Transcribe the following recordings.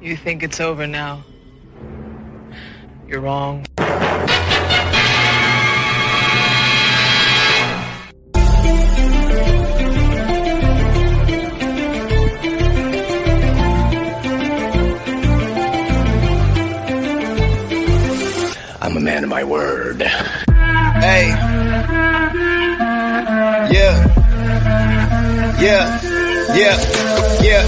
You think it's over now. You're wrong. I'm a man of my word. Hey. Yeah. Yeah. Yeah. Yeah.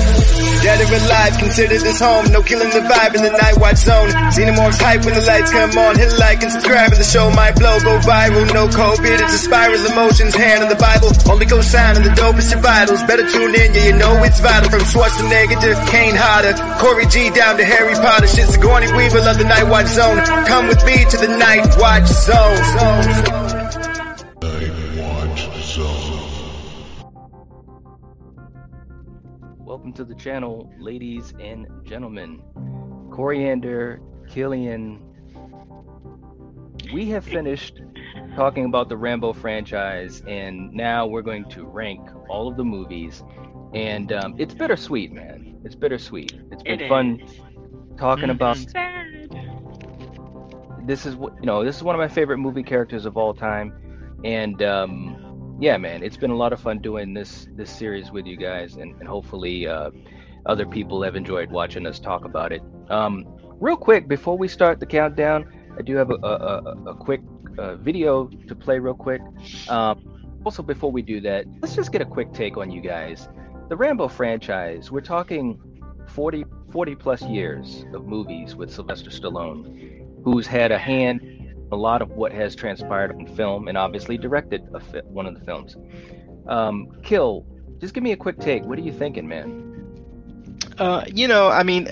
Dead or alive, consider this home. No killing the vibe in the night watch zone. Xenomorphs hype when the lights come on. Hit like and subscribe and the show might blow. Go viral, no COVID. It's a spiral emotions. Hand on the Bible. Only go sign and the dope is your vitals. Better tune in, yeah, you know it's vital. From Schwarzenegger to negative, Kane Hodder. Corey G down to Harry Potter. Shit, Sigourney Weaver love the night watch zone. Come with me to the night watch zone. To the channel, ladies and gentlemen. Coriander, Killian. We have finished talking about the Rambo franchise, and now we're going to rank all of the movies. And um, it's bittersweet, man. It's bittersweet. It's been It fun is. talking about this is what you know this is one of my favorite movie characters of all time and um yeah man it's been a lot of fun doing this this series with you guys and, and hopefully uh other people have enjoyed watching us talk about it. Um real quick before we start the countdown i do have a, a, a, quick uh, video to play real quick. Um also before we do that let's just get a quick take on you guys. The rambo franchise we're talking 40 40 plus years of movies with sylvester stallone who's had a hand a lot of what has transpired on film and obviously directed fi- one of the films. Um, Kill, just give me a quick take. What are you thinking, man? Uh, you know, I mean,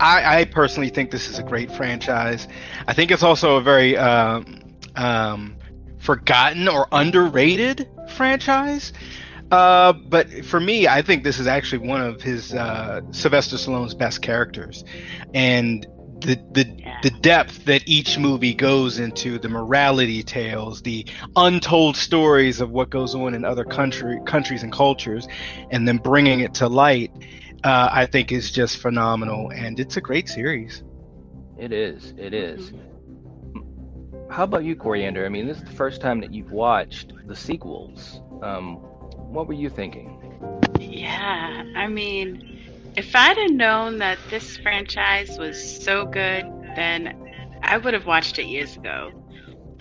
I, I personally think this is a great franchise. I think it's also a very um, um, forgotten or underrated franchise. Uh, but for me, I think this is actually one of his uh, Sylvester Stallone's best characters, and the the Yeah. the depth that each movie goes into, the morality tales, the untold stories of what goes on in other country countries and cultures, and then bringing it to light uh, I think is just phenomenal, and it's a great series. It is. It is. How about you, Coriander? I mean, this is the first time that you've watched the sequels. Um, what were you thinking? Yeah, I mean, if I'd have known that this franchise was so good, then I would have watched it years ago.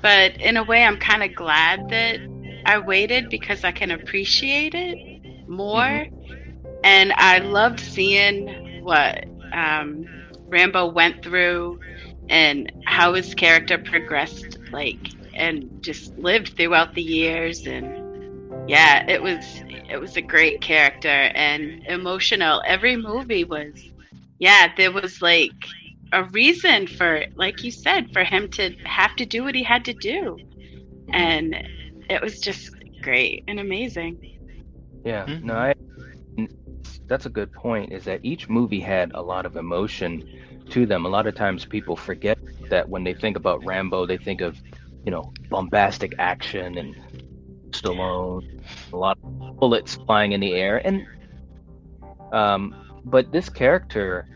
But in a way, I'm kind of glad that I waited because I can appreciate it more. And I loved seeing what um, Rambo went through and how his character progressed, like, and just lived throughout the years. And yeah, it was it was a great character and emotional. Every movie was, yeah, there was like a reason for, like you said, for him to have to do what he had to do, and it was just great and amazing. Yeah, Mhm. no, I, that's a good point. Is that each movie had a lot of emotion to them. A lot of times people forget that when they think about Rambo, they think of, you know, bombastic action and Stallone, a lot of bullets flying in the air, and um, but this character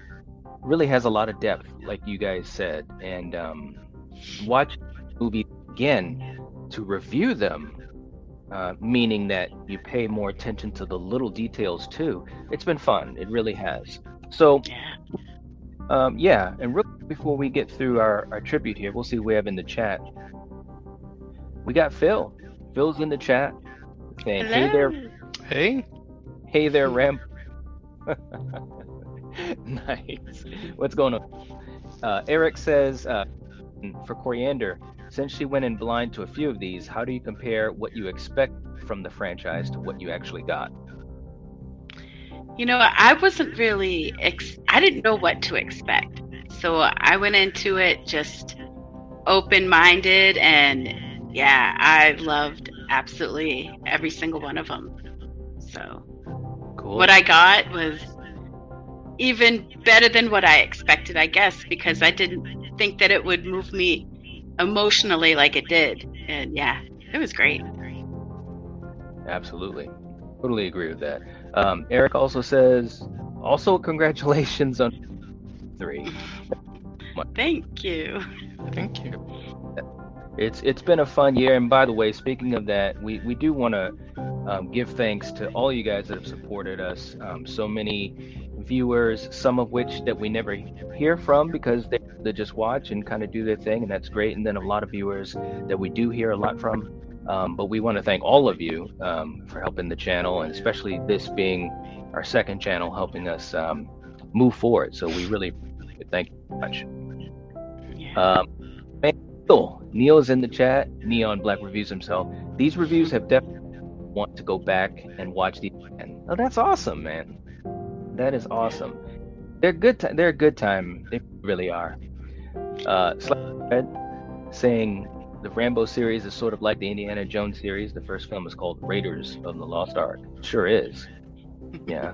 really has a lot of depth, like you guys said, and um, watch movies again to review them uh, meaning that you pay more attention to the little details too. It's been fun. It really has. So, um, yeah, and real before we get through our, our tribute here, we'll see who we have in the chat. We got Phil. Phil's in the chat saying, "Hey there, Hey, hey there, Ram." nice. What's going on? Uh, Eric says, uh, for Coriander, since she went in blind to a few of these, how do you compare what you expect from the franchise to what you actually got? You know, I wasn't really, ex- I didn't know what to expect. So I went into it just open minded, and yeah, I loved absolutely every single one of them. So Cool. what I got was even better than what I expected, I guess, because I didn't think that it would move me emotionally like it did. And yeah, it was great. Absolutely. Totally agree with that. Um, Eric also says, also congratulations on three. Thank you. Thank you. It's it's been a fun year, and by the way, speaking of that, we we do want to um, give thanks to all you guys that have supported us. Um, so many viewers, some of which that we never hear from because they, they just watch and kind of do their thing, and that's great. And then a lot of viewers that we do hear a lot from. Um, but we want to thank all of you um, for helping the channel, and especially this being our second channel, helping us um, move forward. So we really thank you very much. Neil, Neil is in the chat. Neon Black reviews himself. These reviews have definitely want to go back and watch these again. Oh, that's awesome, man. That is awesome. They're good. T- they're a good time. They really are. Uh, Red saying the Rambo series is sort of like the Indiana Jones series. The first film is called Raiders of the Lost Ark. Sure is. Yeah.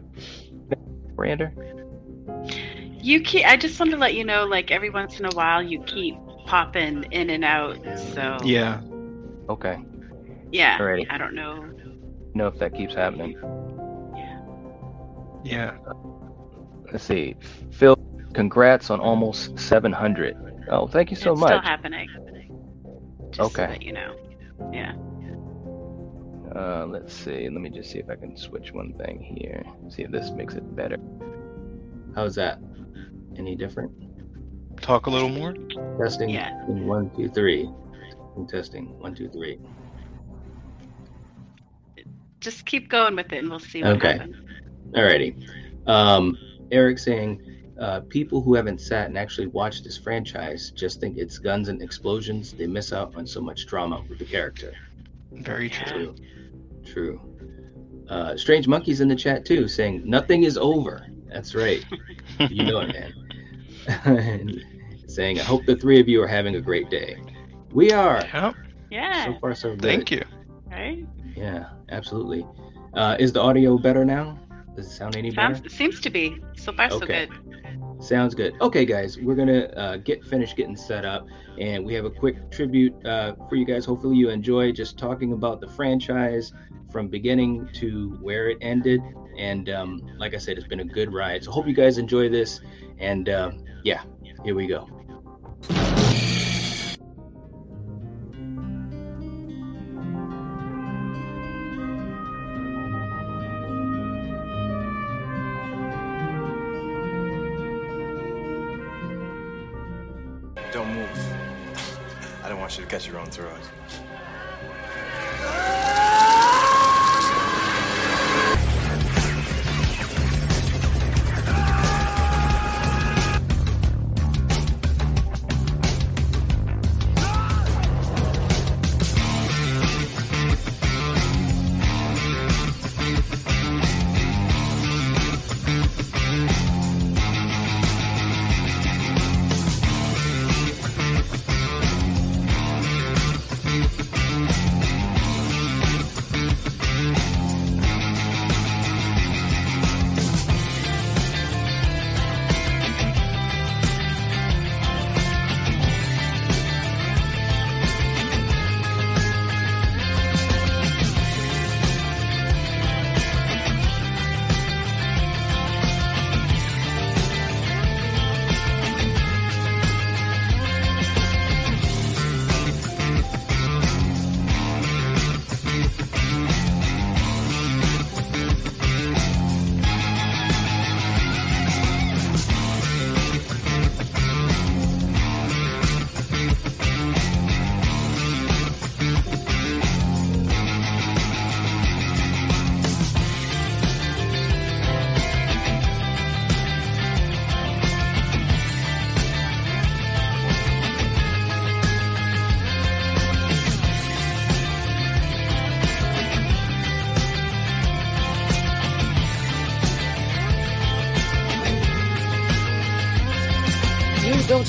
Brander. You keep. I just want to let you know, like every once in a while, you keep popping in and out. So Yeah. Okay. yeah. Alright. I don't know. Know if that keeps happening. Yeah. Yeah. Let's see. Phil, congrats on almost 700. Oh, thank you so it's much. still happening. Just Okay. To let you know. Yeah. Uh, let's see. Let me just see if I can switch one thing here. See if this makes it better. How's that? Any different? Talk a little more. Testing. Yeah. One, two, three. I'm testing. One, two, three. Just keep going with it, and we'll see what Okay. happens. Alrighty. Um, Eric saying, uh, people who haven't sat and actually watched this franchise just think it's guns and explosions. They miss out on so much drama with the character. Very true. True. True. Uh, Strange Monkey's in the chat too, saying nothing is over. That's right. you know it, man. And saying, I hope the three of you are having a great day. We are. Yep. Yeah. So far, so good. Thank you. Right. Yeah, absolutely. Uh, is the audio better now? Does it sound any better? Sounds seems to be so far so good. Sounds good. Okay, guys, we're gonna uh, get finished getting set up, and we have a quick tribute uh, for you guys. Hopefully, you enjoy just talking about the franchise from beginning to where it ended. And um, like I said, it's been a good ride. So hope you guys enjoy this. And uh, yeah, here we go. Don't move. I don't want you to cut your own throat.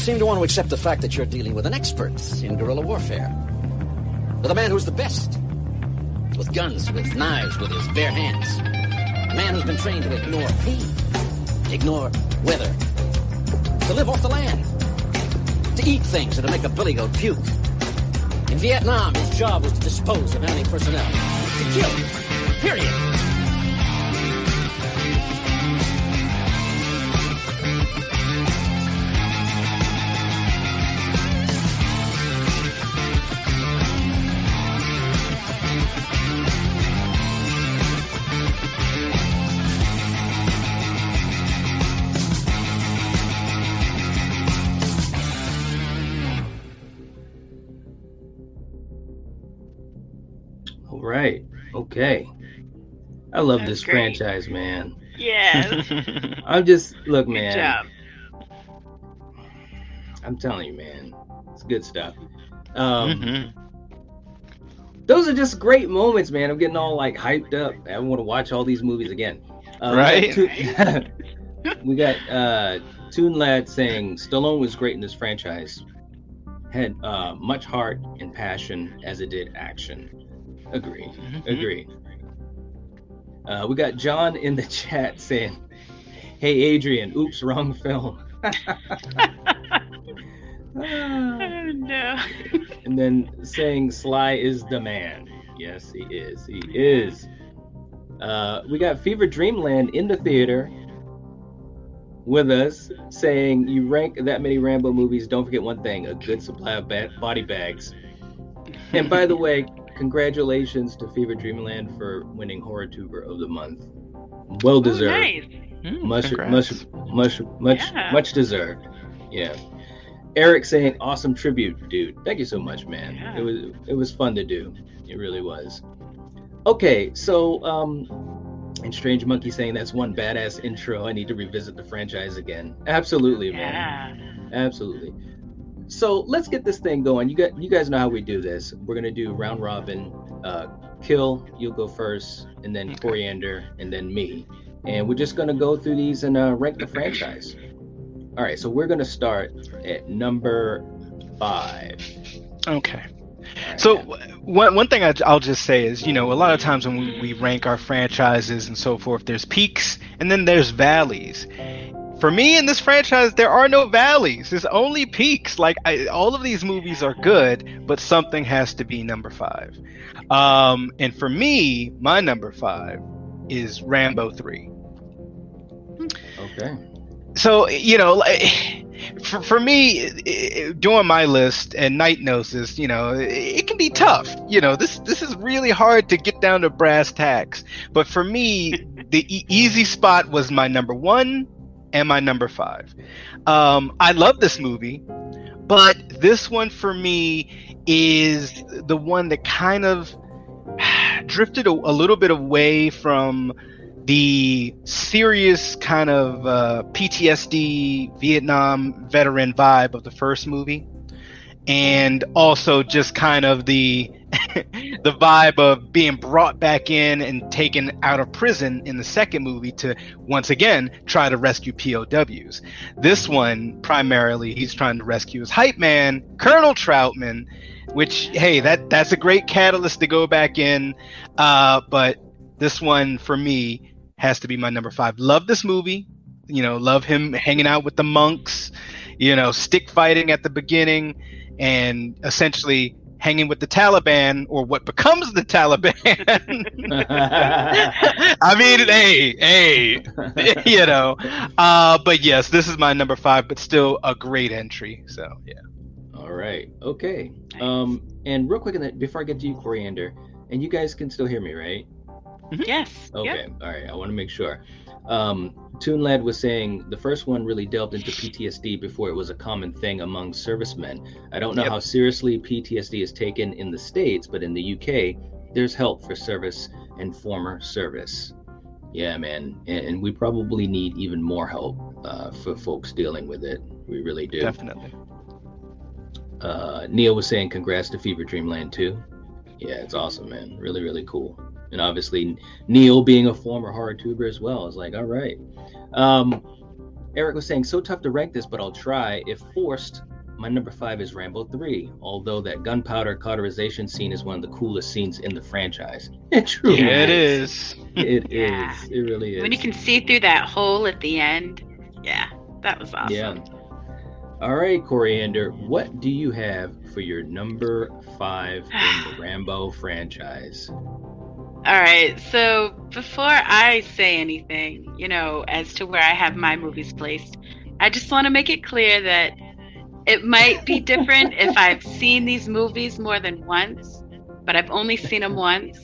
Seem to want to accept the fact that you're dealing with an expert in guerrilla warfare. With a man who's the best. With guns, with knives, with his bare hands. A man who's been trained to ignore pain, ignore weather, to live off the land, to eat things that'll make a billy goat puke. In Vietnam, his job was to dispose of enemy personnel. To kill. Period. Right. Okay. I love That's this great. franchise, man. Yeah. I'm just look, Good man. job. I'm telling you, man, it's good stuff. Um, Mhm. Those are just great moments, man. I'm getting all like hyped up. I want to watch all these movies again. Uh, Right? We got, Toon- we got uh, Toon Lad saying Stallone was great in this franchise. Had uh, much heart and passion as it did action. Agree. Mhm. Agree. Uh, we got John in the chat saying, "Hey Adrian, oops, wrong film." Oh no. and then saying Sly is the man. Yes, he is. He is. Uh, we got Fever Dreamland in the theater with us saying you rank that many Rambo movies. Don't forget one thing: a good supply of ba- body bags. And by the way, congratulations to Fever Dreamland for winning Horror Tuber of the Month. Well Oh, deserved. nice. Mm, much, congrats. much, much, much, Yeah. much deserved. Yeah. Eric saying awesome tribute, dude. Thank you so much, man. Yeah. It was it was fun to do. It really was. Okay, so um and Strange Monkey saying that's one badass intro. I need to revisit the franchise again. Absolutely, man. Yeah. Absolutely. So let's get this thing going. You got you guys know how we do this. We're gonna do round robin. Uh, Kill, you'll go first, and then Okay. Coriander, and then me. And we're just gonna go through these and uh, rank the franchise. All right, so we're gonna start at number five. Okay. So one one thing I, I'll just say is, you know, a lot of times when we, we rank our franchises and so forth, there's peaks and then there's valleys. For me in this franchise, there are no valleys. There's only peaks. Like I, all of these movies are good, but something has to be number five. Um, and for me, my number five is Rambo three. okay. so you know like, for, for me doing my list and night knows this you know it can be tough you know this this is really hard to get down to brass tacks but for me the e- easy spot was my number one and my number five? Um, i love this movie but this one for me is the one that kind of drifted a, a little bit away from the serious kind of uh, PTSD Vietnam veteran vibe of the first movie, and also just kind of the the vibe of being brought back in and taken out of prison in the second movie to once again try to rescue POWs. This one primarily he's trying to rescue his hype man, Colonel Trautman, which hey that that's a great catalyst to go back in, uh, but this one for me has to be my number five. Love this movie. You know, love him hanging out with the monks, you know, stick fighting at the beginning and essentially hanging with the Taliban or what becomes the Taliban. I mean, hey, hey, you know. Uh, but yes, this is my number five, but still a great entry. So, yeah. All right. Okay. Um, and real quick, in that, before I get to you, Coriander, and you guys can still hear me, right? Yes. Okay, Yep. all right. I want to make sure. Um, Toon Lad was saying the first one really delved into PTSD before it was a common thing among servicemen. I don't know Yep. how seriously PTSD is taken in the States, but in the UK, there's help for service and former service. Yeah, man. And, and we probably need even more help uh, for folks dealing with it. We really do. Definitely. Uh, Neil was saying congrats to Fever Dreamland too. Yeah, it's awesome, man. Really, really cool. And obviously, Neil being a former horror tuber as well is like, all right. Um, Eric was saying, so tough to rank this, but I'll try. If forced, my number five is Rambo 3, although that gunpowder cauterization scene is one of the coolest scenes in the franchise. It truly Yeah, it is. is. It is. Yeah. It really is. When you can see through that hole at the end. Yeah. That was awesome. Yeah. All right, Coriander, what do you have for your number five in the Rambo franchise? All right. So before I say anything, you know, as to where I have my movies placed, I just want to make it clear that it might be different if I've seen these movies more than once, but I've only seen them once.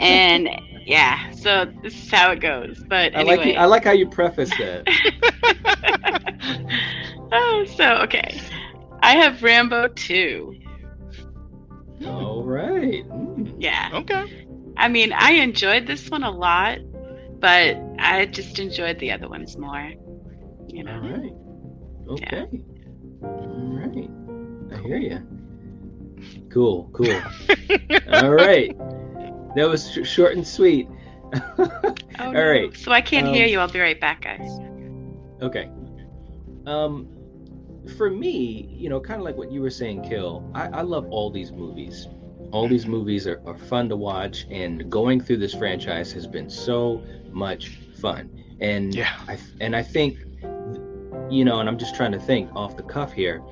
And yeah, so this is how it goes. But I like anyway. I like how you preface that. oh, so okay. I have Rambo 2. All right. Mm. Yeah. Okay. I mean, I enjoyed this one a lot, but I just enjoyed the other ones more. You know. right. Okay. All right. I hear you. Cool. Cool. All right. That was sh- short and sweet. Oh, All no. right. So I can't hear Um, you. I'll be right back, guys. Okay. Um, for me, you know, kind of like what you were saying, Kill. I, I love all these movies. All these movies are, are fun to watch, and going through this franchise has been so much fun. And Yeah. I and I think, you know, and I'm just trying to think off the cuff here.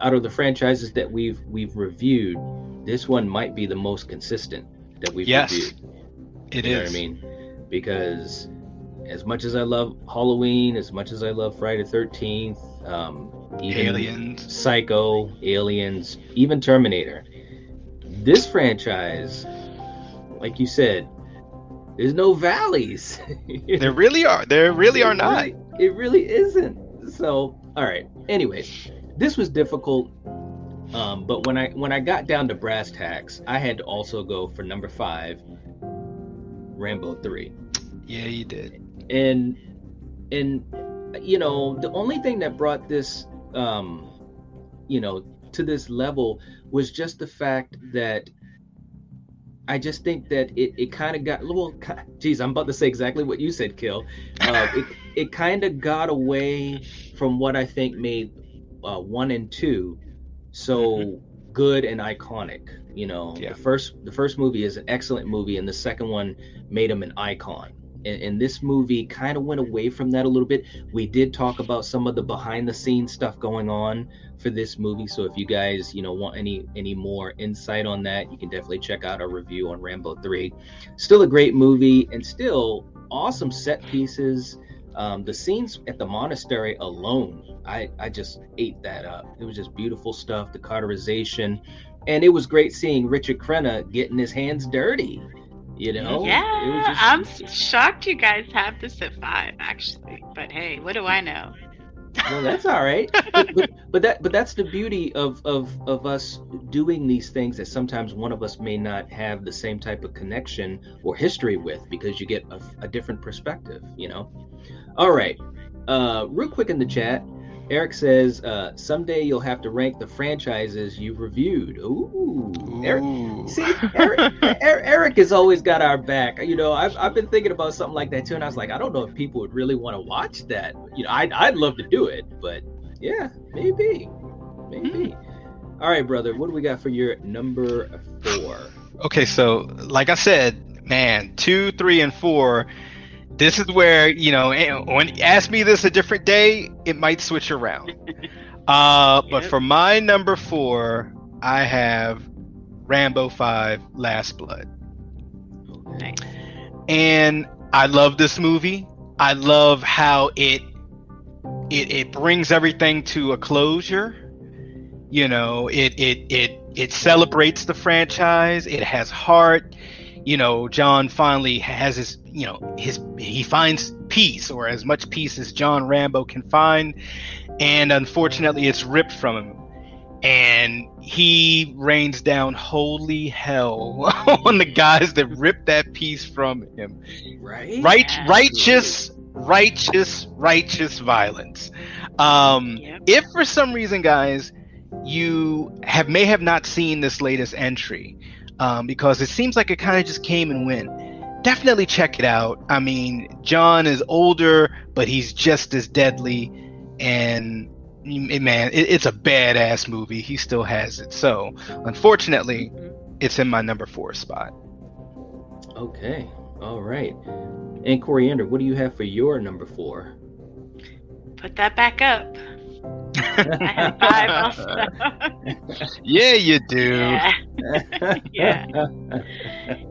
Out of the franchises that we've we've reviewed, this one might be the most consistent that we've Yes, reviewed. It You is. I mean? Because as much as I love Halloween, as much as I love Friday the 13th, um, even Aliens. Psycho, Aliens, even Terminator, this franchise, like you said, there's no valleys. There really are. There really are not. really- it really isn't. So, all right. Anyways, this was difficult. Um, but when I when I got down to brass tacks, I had to also go for number five, Rambo three Yeah, you did. and and you know the only thing that brought this um you know to this level was just the fact that I just think that it, it kind of got well geez I'm about to say exactly what you said kill. Uh, it, it kind of got away from what I think made uh, one and two so good and iconic you know? Yeah. the first the first movie is an excellent movie and the second one made him an icon. And, and this movie kind of went away from that a little bit. We did talk about some of the behind the scenes stuff going on for this movie so if you guys you know want any any more insight on that you can definitely check out our review on rambo 3 still a great movie and still awesome set pieces um, the scenes at the monastery alone i i just ate that up it was just beautiful stuff the cauterization and it was great seeing richard crenna getting his hands dirty you know yeah, just- I'm shocked you guys have this at five, actually. But hey, what do I know? That's all right. But, but, but that but that's the beauty of of of us doing these things that sometimes one of us may not have the same type of connection or history with because you get a, a different perspective you know? All right. Uh real quick in the chat eric says uh someday you'll have to rank the franchises you've reviewed ooh, eric See, Eric, Er- Eric has always got our back. You know, I've, I've been thinking about something like that too, and I was like, I don't know if people would really want to watch that. You know, I'd, I'd love to do it, but yeah, maybe, maybe. All right, brother, what do we got for your number four? Okay, so like I said, man, two, three, and four. This is where you know eh, when you ask me this a different day, it might switch around. Uh, but for my number four, I have Rambo Five: Last Blood, Nice. and I love this movie. I love how it it it brings everything to a closure. You know, it it it it celebrates the franchise. It has heart. You know, John finally has his, you know, his he finds peace or as much peace as John Rambo can find. And unfortunately, it's ripped from him. And he rains down holy hell on the guys that ripped that piece from him Right? right righteous righteous righteous violence um Yep. if for some reason guys you have may have not seen this latest entry um because it seems like it kind of just came and went definitely check it out i mean john is older but he's just as deadly and mm, man it, it's a badass movie he still has it so unfortunately it's in my number four spot Okay. All right. And Coriander, what do you have for your number four? Put that back up. I have five also. yeah you do yeah. Yeah.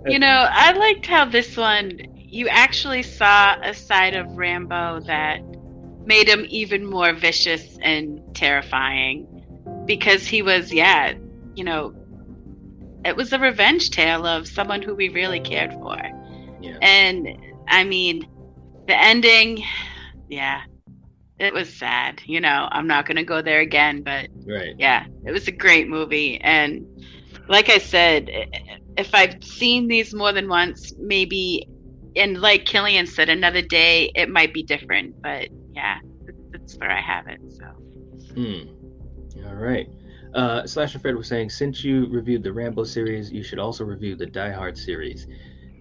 You know, I liked how this one, you actually saw a side of Rambo that made him even more vicious and terrifying because he was, yeah, you know, it was a revenge tale of someone who we really cared for. Yeah. And I mean, the ending, yeah, it was sad. You know, I'm not going to go there again, but Right. yeah, it was a great movie. And like I said, if I've seen these more than once, maybe, and like Killian said, another day it might be different. But yeah, that's where I have it. So. Hmm. All right. Uh, Slasher Fred was saying, since you reviewed the Rambo series, you should also review the Die Hard series.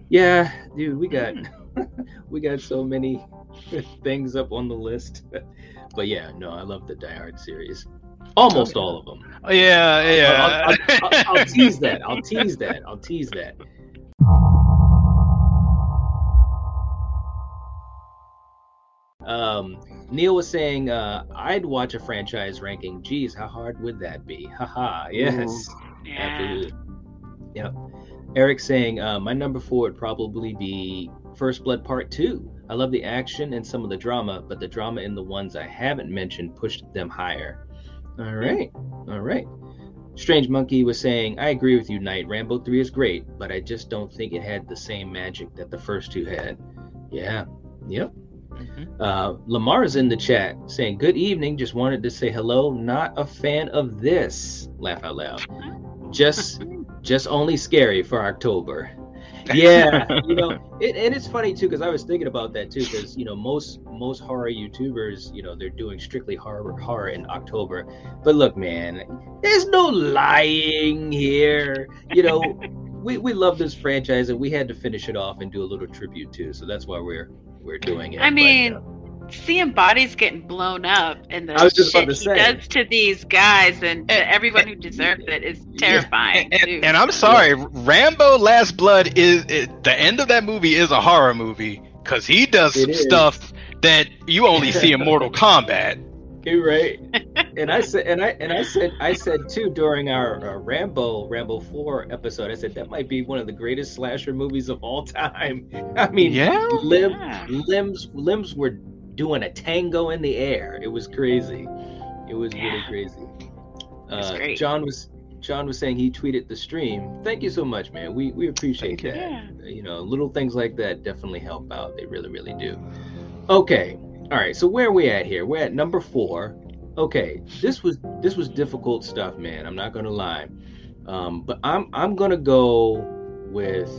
Yeah, dude, we got we got so many things up on the list. but yeah, no, I love the Die Hard series. Almost all of them. Yeah, yeah. I'll, I'll, I'll, I'll tease that. I'll tease that. I'll tease that. Um, Neil was saying, uh, I'd watch a franchise ranking. Geez, how hard would that be? Haha, yes. Yeah. Absolutely. Yep. Eric saying, uh, my number four would probably be First Blood Part 2. I love the action and some of the drama, but the drama in the ones I haven't mentioned pushed them higher. All right. All right. Strange Monkey was saying, I agree with you, Knight. Rambo 3 is great, but I just don't think it had the same magic that the first two had. Yeah. Yep. Uh, Lamar is in the chat saying, Good evening. Just wanted to say hello. Not a fan of this. Laugh out loud. Just just only scary for October. Yeah, you know, it, and it's funny too because I was thinking about that too because you know most most horror YouTubers you know they're doing strictly horror horror in October, but look, man, there's no lying here. You know, we we love this franchise and we had to finish it off and do a little tribute too, so that's why we're we're doing it. I But, mean, uh, seeing bodies getting blown up and the I was just shit about to he say. does to these guys and to everyone who deserves it is terrifying. And, too. and I'm sorry, Rambo: Last Blood is it, the end of that movie is a horror movie because he does It some is. stuff that you only see in Mortal Kombat. You're right. and I said, and I and I said, I said too during our, uh Rambo Rambo Four episode. I said that might be one of the greatest slasher movies of all time. I mean, Yeah. limb, Yeah. limbs limbs were doing a tango in the air. It was crazy. It was really Yeah. crazy. was Uh, great. John was John was saying he tweeted the stream. Thank you so much, man. We we appreciate Thank that. Yeah. You know, little things like that definitely help out. They really really do. Okay. All right. So where are we at here? We're at number four. Okay. This was this was difficult stuff, man. I'm not gonna lie. Um, but I'm I'm gonna go with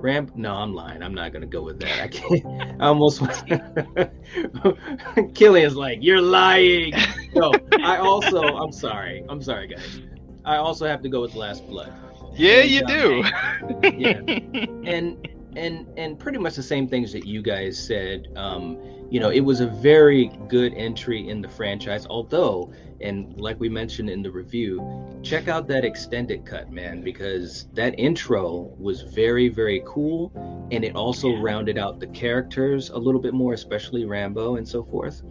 Ramp. No, I'm lying. I'm not gonna go with that. I can't. I almost. Killian's like, you're lying. No, I also. I'm sorry. I'm sorry, guys. I also have to go with Last Blood. Yeah, you do. Yeah, and and and pretty much the same things that you guys said. Um, you know, it was a very good entry in the franchise. Although, and like we mentioned in the review, check out that extended cut, man, because that intro was very very cool, and it also rounded out the characters a little bit more, especially Rambo and so forth.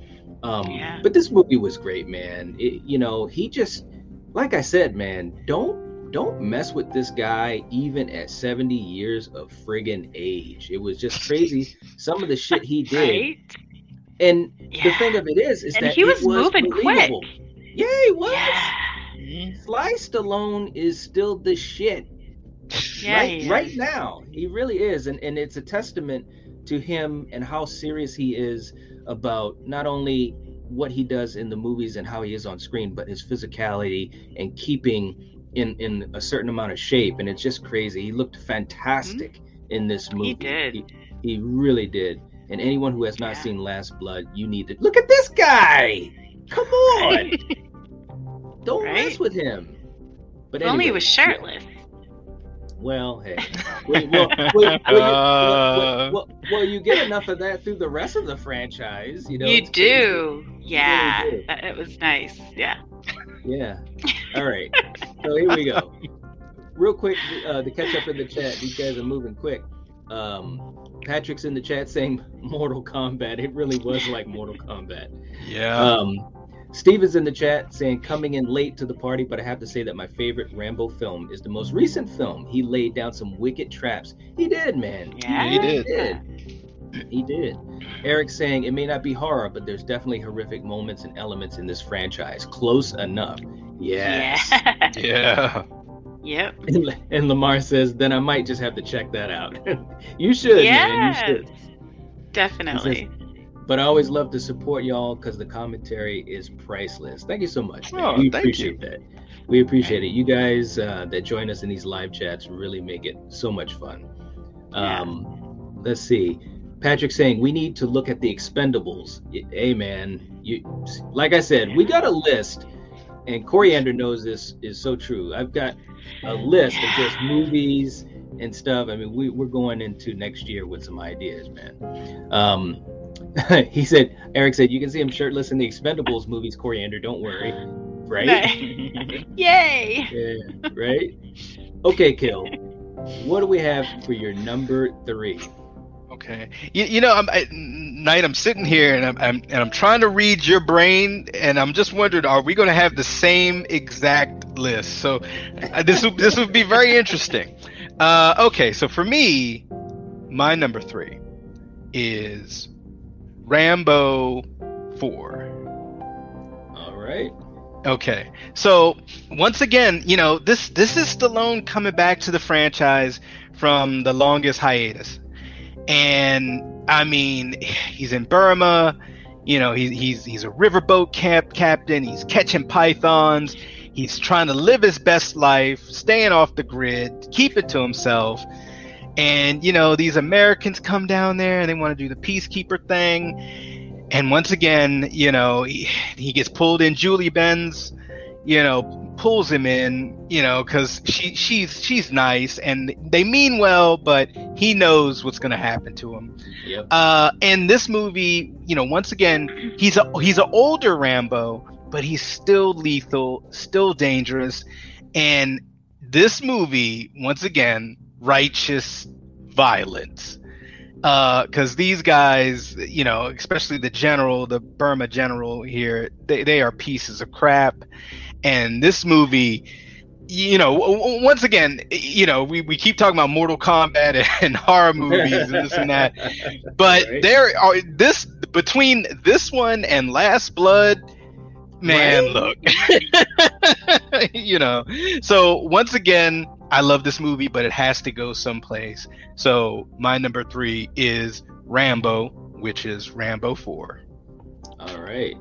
Um, Yeah. But this movie was great, man. It, you know, he just, like I said, man, don't don't mess with this guy even at 70 years of friggin' age. It was just crazy. Some of the shit he did. right? And the thing of it is, is And that he it was moving quick. Yeah, he was. Yeah. Sly Stallone is still the shit Yeah, right, right now. He really is, and and it's a testament to him and how serious he is about not only what he does in the movies and how he is on screen, but his physicality and keeping in in a certain amount of shape. And it's just crazy. He looked fantastic in this movie. Mm-hmm. He did. He, he really did. And anyone who has not Yeah. seen Last Blood, you need to look at this guy. Come on, don't mess with him. But If only he anyway, was yeah. shirtless. Well, hey. Well, well, well, well, well, well, well, well, you get enough of that through the rest of the franchise, you know. you it's crazy. do. Yeah. do. It was nice. Yeah. Yeah. All right. So here we go. Real quick, uh, to catch up in the chat, these guys are moving quick. Um, Patrick's in the chat saying Mortal Kombat. It really was like Mortal Kombat. Yeah. Um, Steven's in the chat saying coming in late to the party, but I have to say that my favorite Rambo film is the most recent film. He laid down some wicked traps. He did, man. Yeah. he did. did. He did. Eric saying it may not be horror, but there's definitely horrific moments and elements in this franchise. Close enough. Yes. Yeah. yeah. yep. And, and Lamar says, then I might just have to check that out. you should, man. You Yes. should. Definitely. But I always love to support y'all because the commentary is priceless. Thank you so much. man. Oh, we thank appreciate that. We appreciate it. You guys uh, that join us in these live chats really make it so much fun. Yeah. Um, let's see. Patrick saying we need to look at the expendables. Hey man, you like I said, we got a list, and Coriander knows this is so true. I've got a list of just movies and stuff. I mean, we, we're going into next year with some ideas, man. Um, he said, Eric said, you can see him shirtless in the Expendables movies, Coriander. Don't worry. Right? Yay! yeah, right? Okay, Kill. What do we have for your number three? Okay. You, you know, I'm I, night. I'm sitting here and I'm, I'm and I'm trying to read your brain, and I'm just wondering, are we going to have the same exact list? So uh, this will this would be very interesting. Uh, okay, so for me, my number three is Rambo Four. All right. Okay. So once again, you know, this this is Stallone coming back to the franchise from the longest hiatus. And I mean, he's in Burma, you know, he, he's he's a riverboat cap captain, he's catching pythons, he's trying to live his best life, staying off the grid, keep it to himself. And you know, these Americans come down there and they want to do the peacekeeper thing and once again, you know, he, he gets pulled in. Julie Benz, you know, pulls him in, you know, because she she's she's nice and they mean well, but he knows what's gonna happen to him. Yep. Uh, and this movie, you know, once again, he's a he's an older Rambo, but he's still lethal, still dangerous, and this movie, once again, righteous violence uh, because these guys, you know, especially the general, the Burma general here, they, they are pieces of crap. And this movie, you know, once again, you know, we, we keep talking about Mortal Kombat and horror movies and this and that, but Right. there are this between this one and Last Blood. Man, Right. look, you know. So once again, I love this movie, but it has to go someplace. So my number three is Rambo, which is Rambo Four. All right.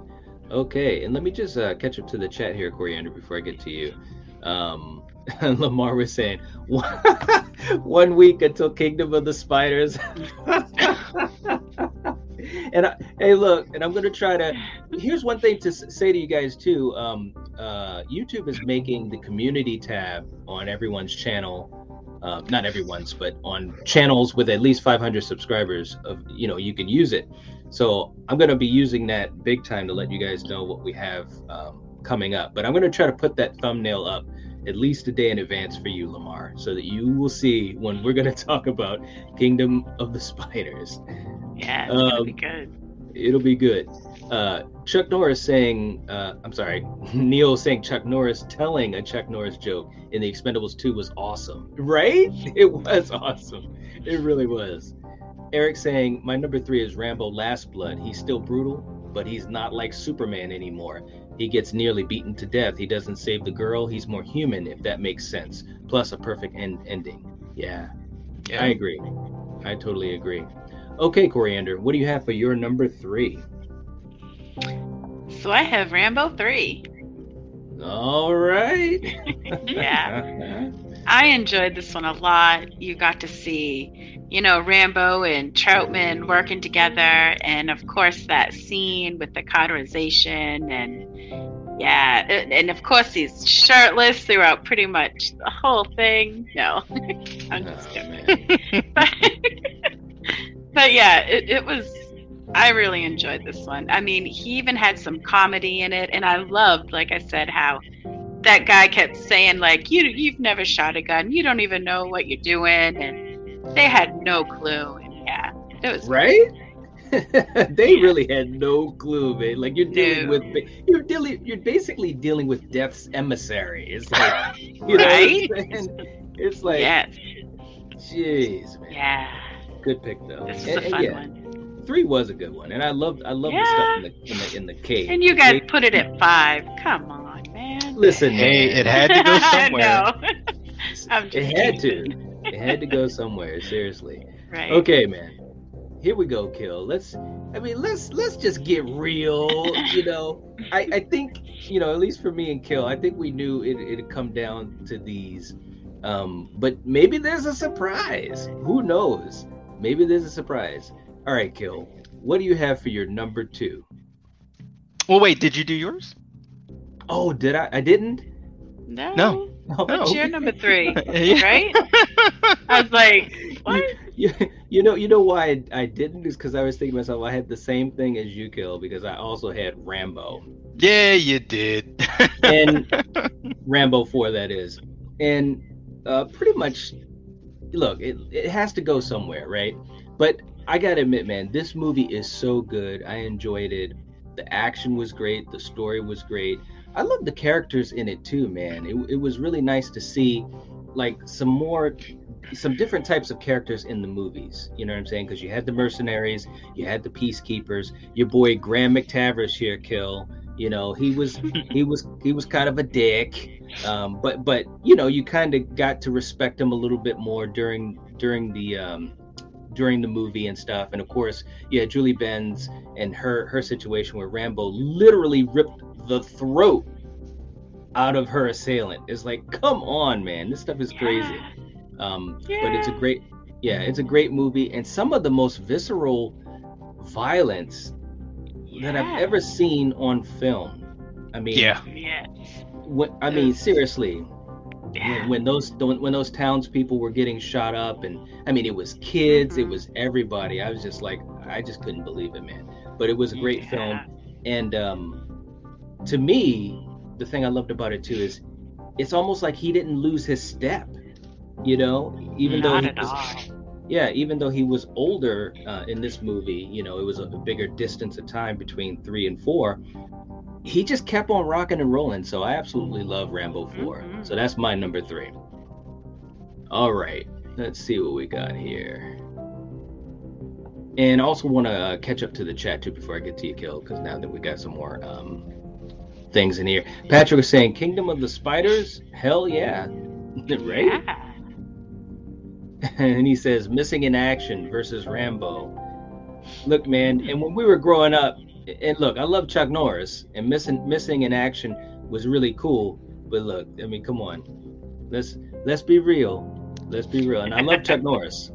Okay, and let me just uh, catch up to the chat here, Coriander, before I get to you. Um, Lamar was saying one week until Kingdom of the Spiders. and I, hey, look, and I'm gonna try to. Here's one thing to say to you guys too. Um, uh, YouTube is making the community tab on everyone's channel. Uh, not everyone's, but on channels with at least 500 subscribers. Of you know, you can use it. So I'm going to be using that big time to let you guys know what we have um, coming up. But I'm going to try to put that thumbnail up at least a day in advance for you, Lamar, so that you will see when we're going to talk about Kingdom of the Spiders. Yeah, it's gonna Um, be good. It'll be good. Uh, Chuck Norris saying, uh, I'm sorry, Neil saying Chuck Norris telling a Chuck Norris joke in The Expendables 2 was awesome. Right? It was awesome. It really was. Eric saying, My number three is Rambo Last Blood. He's still brutal, but he's not like Superman anymore. He gets nearly beaten to death. He doesn't save the girl. He's more human, if that makes sense. Plus, a perfect end ending. Yeah, I agree. I totally agree. Okay, Coriander, what do you have for your number three? So I have Rambo 3. All right. Yeah. I enjoyed this one a lot. You got to see, you know, Rambo and Trautman working together, and of course that scene with the cauterization, and yeah, and of course he's shirtless throughout pretty much the whole thing. No, I'm just Oh, kidding. but, but yeah, it, it was. I really enjoyed this one. I mean, he even had some comedy in it, and I loved, like I said, how that guy kept saying like you you've never shot a gun you don't even know what you're doing and they had no clue and yeah it was right? they really had no clue, man. Like you're dealing No. with, you're dealing, you're basically dealing with death's emissary. It's like, you know, Right? it's like, yes jeez, man. yeah Good pick though. this was And- eh, a eh, fun yeah, one Three was a good one, and I loved, I loved the stuff in the in the in the cave. and you guys They- put it at five come on man listen, Hey, man, it had to go somewhere. know. I'm just it had kidding. to, it had to go somewhere. Seriously. right Okay, man. Here we go, Kill. Let's I mean, let's let's just get real. You know, I I think you know at least for me and Kill, I think we knew it it'd come down to these. Um, but maybe there's a surprise. Who knows? Maybe there's a surprise. All right, Kill. What do you have for your number two? Well, wait, did you do yours? Oh, did I? I didn't. No. No. What's No. your number three? Right? I was like, what? You, you know, you know why I, I didn't is because I was thinking to myself I had the same thing as you, Kill, because I also had Rambo. Yeah, you did. And Rambo 4, that is. And uh, pretty much, look, it, it has to go somewhere, right? But I gotta admit, man, this movie is so good. I enjoyed it. The action was great. The story was great. I love the characters in it too, man. It, it was really nice to see like some more some different types of characters in the movies. You know what I'm saying? Because you had the mercenaries, you had the peacekeepers. Your boy Graham McTavish here, kill. You know, he was he was he was kind of a dick, um, but but you know, you kind of got to respect him a little bit more during during the um, during the movie and stuff. And of course, yeah, Julie Benz and her her situation where Rambo literally ripped the throat out of her assailant. is like, come on, man, this stuff is crazy. Um, But it's a great, yeah, it's a great movie, and some of the most visceral violence that I've ever seen on film. I mean, yeah. Yeah. when, I mean, seriously, When, those when, when those townspeople were getting shot up, and I mean, it was kids, it Mhm. was everybody. I was just like, I just couldn't believe it, man. But it was a great Yeah. film, and um, to me, the thing I loved about it too is, it's almost like he didn't lose his step. You know, even though he was, yeah, even though he was older uh, in this movie, you know, it was a, a bigger distance of time between three and four. He just kept on rocking and rolling. So I absolutely love Rambo 4. Mhm. So that's my number three. All right, let's see what we got here. And I also want to uh, catch up to the chat too before I get to you, Kill, because now that we got some more um, things in here. Patrick was saying, Kingdom of the Spiders? Hell yeah. right? Yeah. and he says missing in action versus Rambo. Look, man, and when we were growing up, and look, I love Chuck Norris, and missing missing in action was really cool. But look, I mean, come on, let's let's be real, let's be real. And I love Chuck Norris,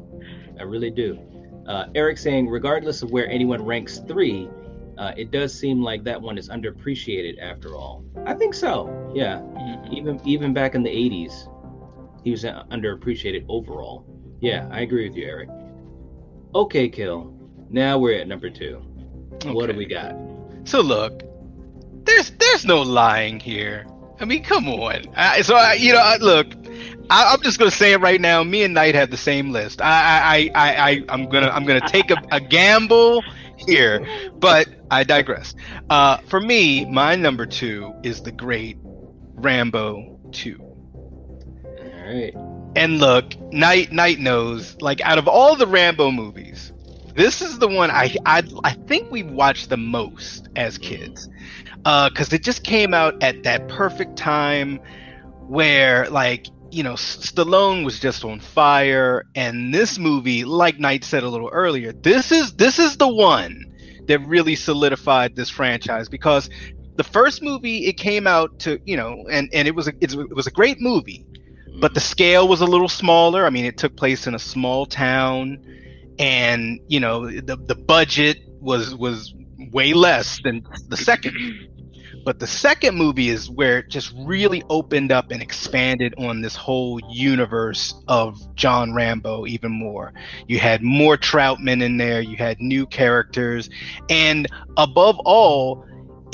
I really do. Uh, Eric saying, regardless of where anyone ranks three, uh, it does seem like that one is underappreciated after all. I think so. Yeah, even even back in the '80s, he was uh, underappreciated overall. Yeah, I agree with you, Eric. Okay, Kill. Now we're at number two. What do we got? So look, there's there's no lying here. I mean, come on. I, so I, you know, I, look, I, I'm just gonna say it right now. Me and Knight have the same list. I I I, I I- I'm gonna I'm gonna take a, a gamble here, but I digress. Uh, for me, my number two is the great Rambo two. All right. And look, Knight Knight knows. Like out of all the Rambo movies, this is the one I I, I think we watched the most as mm-hmm. kids, uh, because it just came out at that perfect time where like you know Stallone was just on fire, and this movie, like Knight said a little earlier, this is this is the one that really solidified this franchise because the first movie it came out to you know and and it was a it was a great movie but mm-hmm. the scale was a little smaller. I mean, it took place in a small town, and you know the the budget was was way less than the second. But the second movie is where it just really opened up and expanded on this whole universe of John Rambo even more. You had more Trautman in there, you had new characters, and above all,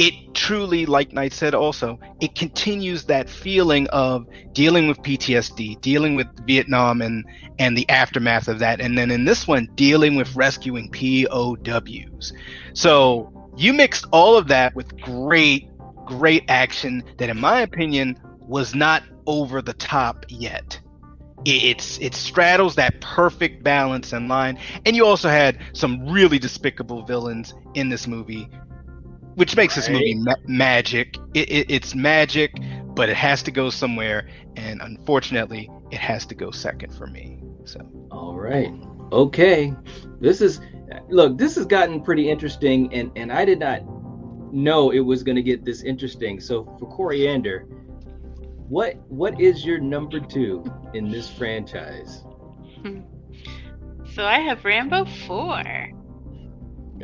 it truly, like Knight said also, it continues that feeling of dealing with PTSD, dealing with Vietnam and and the aftermath of that, and then in this one, dealing with rescuing POWs. So you mixed all of that with great, great action that, in my opinion, was not over the top yet. It's it straddles that perfect balance and line, and you also had some really despicable villains in this movie, which makes this movie ma- magic. It, it, it's magic, but it has to go somewhere, and unfortunately, it has to go second for me. So All right. Okay. This is look, this has gotten pretty interesting, and and I did not know it was going to get this interesting. So for Coriander, what what is your number two in this franchise? So I have Rambo four.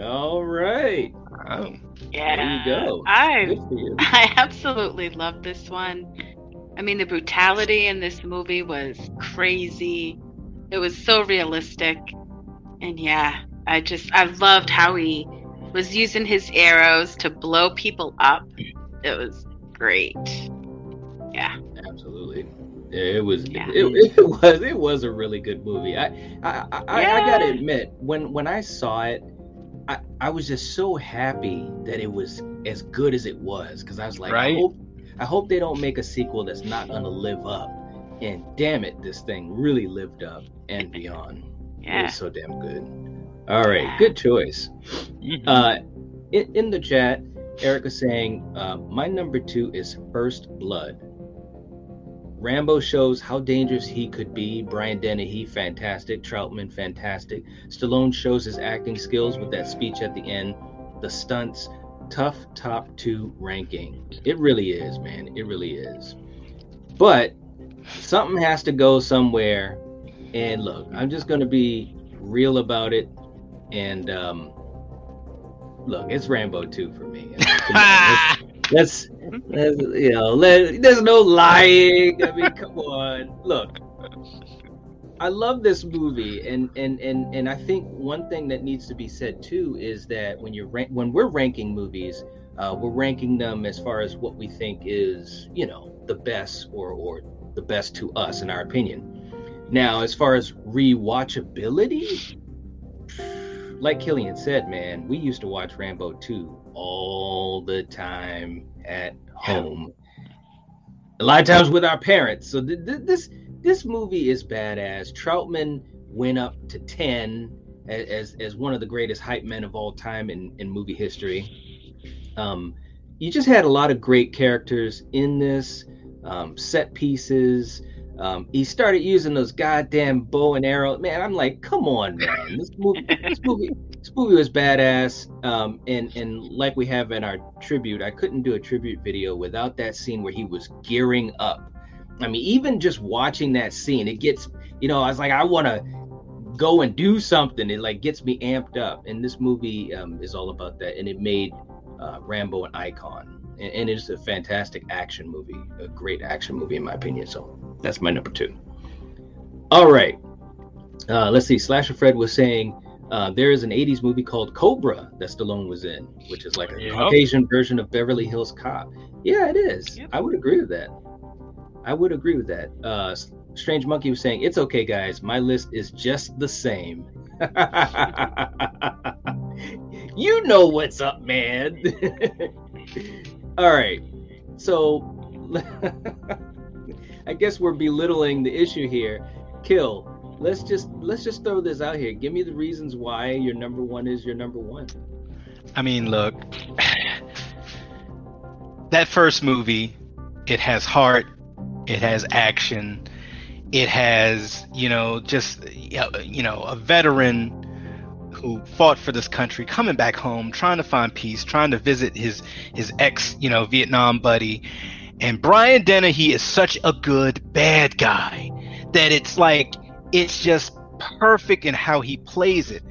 All right. Oh. Yeah. There you go. I you. I absolutely love this one. I mean, the brutality in this movie was crazy. It was so realistic. And yeah, I just, I loved how he was using his arrows to blow people up. It was great. Yeah. Absolutely. It was Yeah. it, it was it was a really good movie. I I, I, I Yeah. gotta admit, when when I saw it, I, I was just so happy that it was as good as it was. Cause I was like, I hope I hope they don't make a sequel that's not gonna live up. And damn it, this thing really lived up and beyond. It Yeah. was so damn good. All right, good choice. Mm-hmm. Uh, in, in the chat, Eric was saying, uh, my number two is First Blood. Rambo shows how dangerous he could be. Brian Dennehy, fantastic. Trautman, fantastic. Stallone shows his acting skills with that speech at the end. The stunts, tough top two ranking. It really is, man. It really is. But something has to go somewhere. And look, I'm just going to be real about it. And um, look, it's Rambo 2 for me. let's, let's, you know, let, there's no lying. I mean, come on. Look, I love this movie, and and and and I think one thing that needs to be said too is that when you're rank, when we're ranking movies, uh, we're ranking them as far as what we think is, you know, the best or or the best to us in our opinion. Now, as far as rewatchability, like Killian said, man, we used to watch Rambo 2 all the time at home. A lot of times with our parents. So th- th- this this movie is badass. Trautman went up to 10 as as one of the greatest hype men of all time in in movie history. Um you just had a lot of great characters in this um, set pieces. Um, he started using those goddamn bow and arrow. Man, I'm like, come on, man. This movie, this movie, this movie was badass. Um, and and like we have in our tribute, I couldn't do a tribute video without that scene where he was gearing up. I mean, even just watching that scene, it gets, you know, I was like, I want to go and do something. It like gets me amped up. And this movie um, is all about that. And it made uh, Rambo an icon. And, and it's a fantastic action movie, a great action movie in my opinion. So that's my number two. All right. Uh, let's see. Slasher Fred was saying uh, there is an 80s movie called Cobra that Stallone was in, which is like a Yep. Caucasian version of Beverly Hills Cop. Yeah, it is. I would agree with that. I would agree with that. Uh, Strange Monkey was saying, It's okay, guys. My list is just the same. you know what's up, man. All right. So I guess we're belittling the issue here. Kill. Let's just let's just throw this out here. Give me the reasons why your number one is your number one. I mean, look, that first movie, it has heart, it has action, it has, you know, just, you know, a veteran who fought for this country coming back home, trying to find peace, trying to visit his his ex, you know, Vietnam buddy. And Brian Dennehy is such a good bad guy that it's like it's just perfect in how he plays it.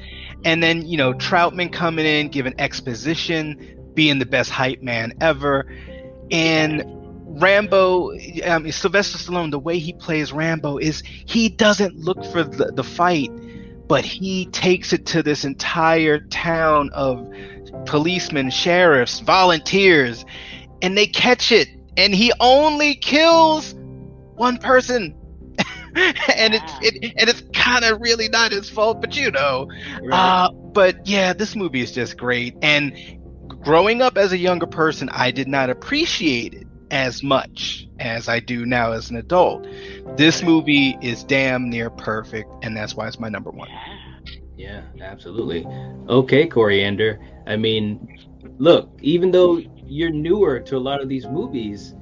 And then, you know, Trautman coming in, giving exposition, being the best hype man ever. And Rambo, um, Sylvester Stallone, the way he plays Rambo is he doesn't look for the, the fight, but he takes it to this entire town of policemen, sheriffs, volunteers, and they catch it. And he only kills one person. and it's it, and it's kind of really not his fault, but you know. Uh, but yeah, this movie is just great. And growing up as a younger person, I did not appreciate it as much as I do now as an adult. This movie is damn near perfect, and that's why it's my number one. Yeah, absolutely. Okay, Coriander. I mean, look, even though you're newer to a lot of these movies,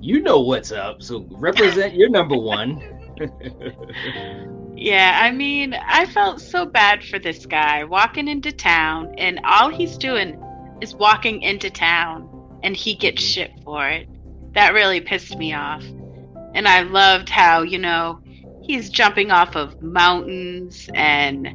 you know what's up. So represent your number one. Yeah, I mean, I felt so bad for this guy walking into town, and all he's doing is walking into town, and he gets mm-hmm. shit for it. That really pissed me off. And I loved how, you know, he's jumping off of mountains, and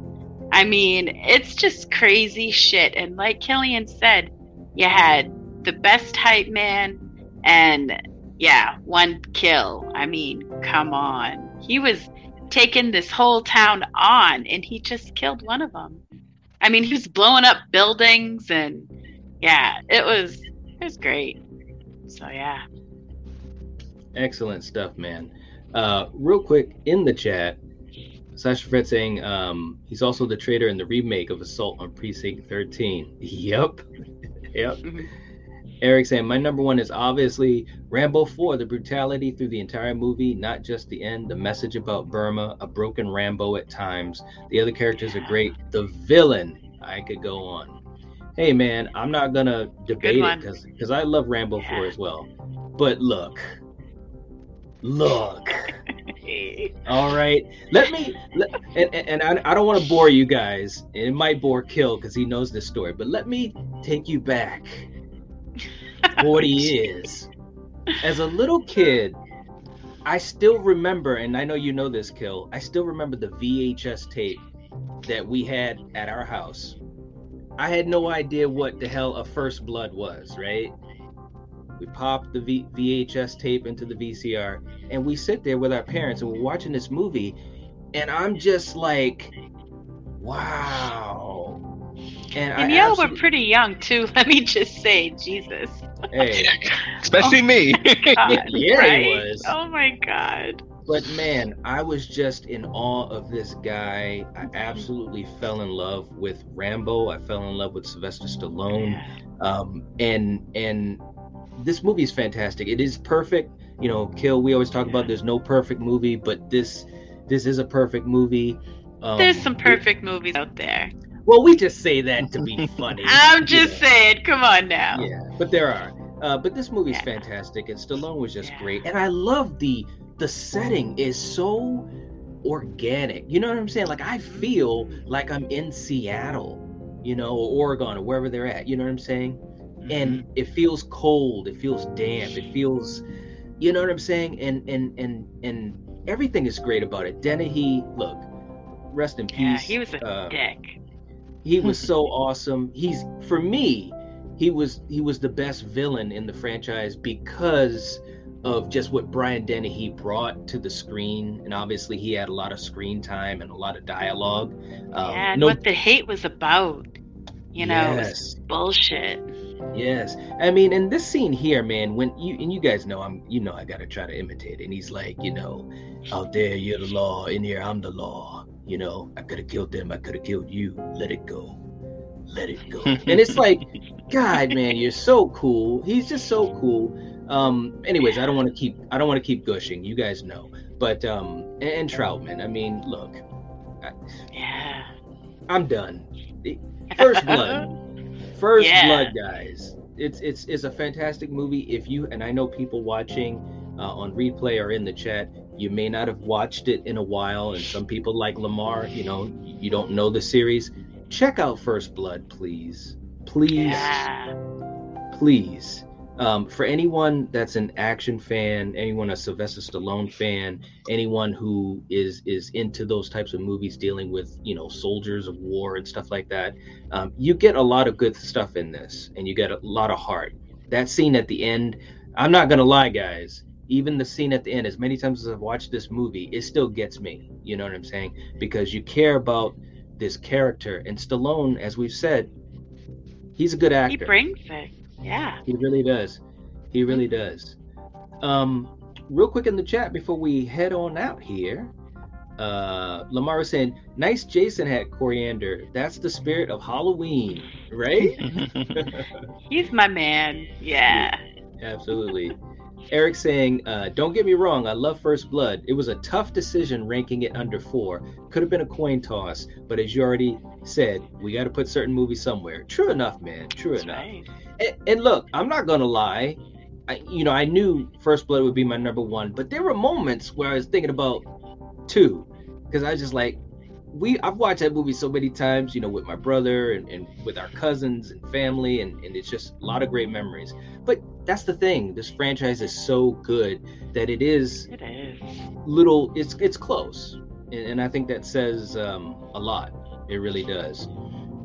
I mean, it's just crazy shit. And like Killian said, you had the best hype man, and yeah, one kill. I mean, come on. He was taking this whole town on and he just killed one of them. I mean, he was blowing up buildings and yeah, it was it was great. So yeah. Excellent stuff, man. Uh, real quick in the chat, Sasha Fred saying um, he's also the traitor in the remake of Assault on Precinct 13. Yep. yep. Eric saying, My number one is obviously Rambo 4, the brutality through the entire movie, not just the end, the message about Burma, a broken Rambo at times. The other characters are great. The villain, I could go on. Hey, man, I'm not going to debate it because I love Rambo yeah. 4 as well. But look, look. All right, let me, let, and, and I, I don't want to bore you guys. It might bore Kill because he knows this story, but let me take you back 40 years. As a little kid, I still remember, and I know you know this, Kill, I still remember the VHS tape that we had at our house. I had no idea what the hell a First Blood was, right? We popped the v- VHS tape into the VCR, and we sit there with our parents, and we're watching this movie, and I'm just like, wow. And, and y'all absolutely... were pretty young too. Let me just say, Jesus. Hey, especially oh me. God, yeah, right? was. Oh my God. But man, I was just in awe of this guy. I absolutely fell in love with Rambo. I fell in love with Sylvester Stallone. Um, and and this movie is fantastic. It is perfect. You know, Kill. We always talk about there's no perfect movie, but this this is a perfect movie. Um, there's some perfect it, movies out there. Well, we just say that to be funny. I'm just yeah. saying. Come on now. Yeah, but there are. Uh, but this movie's yeah. fantastic, and Stallone was just yeah. great, and I love the the setting is so organic. You know what I'm saying? Like I feel like I'm in Seattle, you know, or Oregon, or wherever they're at. You know what I'm saying? Mm-hmm. And it feels cold. It feels damp. It feels, you know what I'm saying? And and and and everything is great about it. Dennehy, look, rest in peace. Yeah, he was a uh, dick. He was so awesome. He's for me, he was he was the best villain in the franchise because of just what Brian Dennehy brought to the screen, and obviously he had a lot of screen time and a lot of dialogue. Um, yeah, and no... what the hate was about, you know, yes. bullshit. Yes, I mean, in this scene here, man, when you and you guys know I'm, you know, I gotta try to imitate, it. and he's like, you know, out there you're the law, in here I'm the law. You know, I could have killed them, I could have killed you. Let it go let it go. and it's like, God, man, you're so cool. He's just so cool. Um, anyways, I don't want to keep I don't want to keep gushing. You guys know. But um and, and Trautman, I mean, look. I, yeah. I'm done. First blood. First yeah. blood, guys. It's it's it's a fantastic movie. If you and I know people watching uh, on replay or in the chat, you may not have watched it in a while, and some people like Lamar, you know, you don't know the series check out First Blood, please. Please. Yeah. Please. Um, for anyone that's an action fan, anyone a Sylvester Stallone fan, anyone who is is into those types of movies dealing with you know soldiers of war and stuff like that, um, you get a lot of good stuff in this, and you get a lot of heart. That scene at the end, I'm not gonna lie, guys. Even the scene at the end, as many times as I've watched this movie, it still gets me. You know what I'm saying? Because you care about this character. And Stallone, as we've said, he's a good actor. He brings it. Yeah. He really does. He really does. Um, real quick in the chat before we head on out here. Uh, Lamar was saying, "Nice Jason hat, coriander. That's the spirit of Halloween, right?" He's my man. Yeah. yeah absolutely. Eric saying, uh, "Don't get me wrong, I love First Blood. It was a tough decision ranking it under four. Could have been a coin toss, but as you already said, we got to put certain movies somewhere. True enough, man. True That's enough. Right. And, and, look, I'm not gonna lie. I, you know, I knew First Blood would be my number one, but there were moments where I was thinking about two, because I was just like, we I've watched that movie so many times, you know, with my brother and, and with our cousins and family, and, and it's just a lot of great memories. But that's the thing, this franchise is so good that it is It is. little it's it's close. And, and I think that says um, a lot. It really does.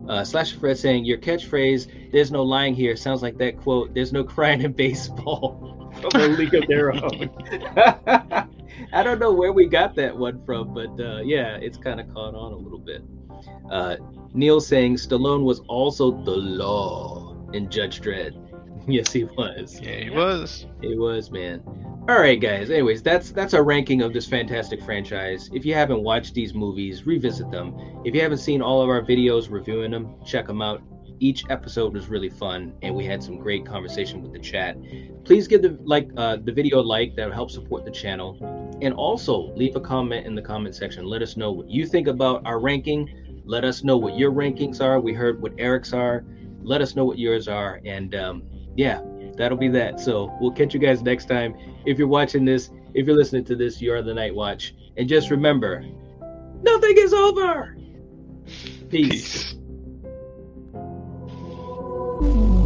Uh, Slash Fred saying your catchphrase "There's no lying here" sounds like that quote. There's no crying in baseball from a league of their own. I don't know where we got that one from, but uh, yeah, it's kind of caught on a little bit. Uh, Neil saying Stallone was also the law in Judge Dredd. yes, he was. Yeah, he was. He was, man. All right, guys. Anyways, that's that's our ranking of this fantastic franchise. If you haven't watched these movies, revisit them. If you haven't seen all of our videos reviewing them, check them out. Each episode was really fun, and we had some great conversation with the chat. Please give the like uh, the video a like. That will help support the channel, and also leave a comment in the comment section. Let us know what you think about our ranking. Let us know what your rankings are. We heard what Eric's are. Let us know what yours are, and um, yeah, that'll be that. So we'll catch you guys next time. If you're watching this, if you're listening to this, you are the Night Watch. And just remember, nothing is over. Peace. Peace.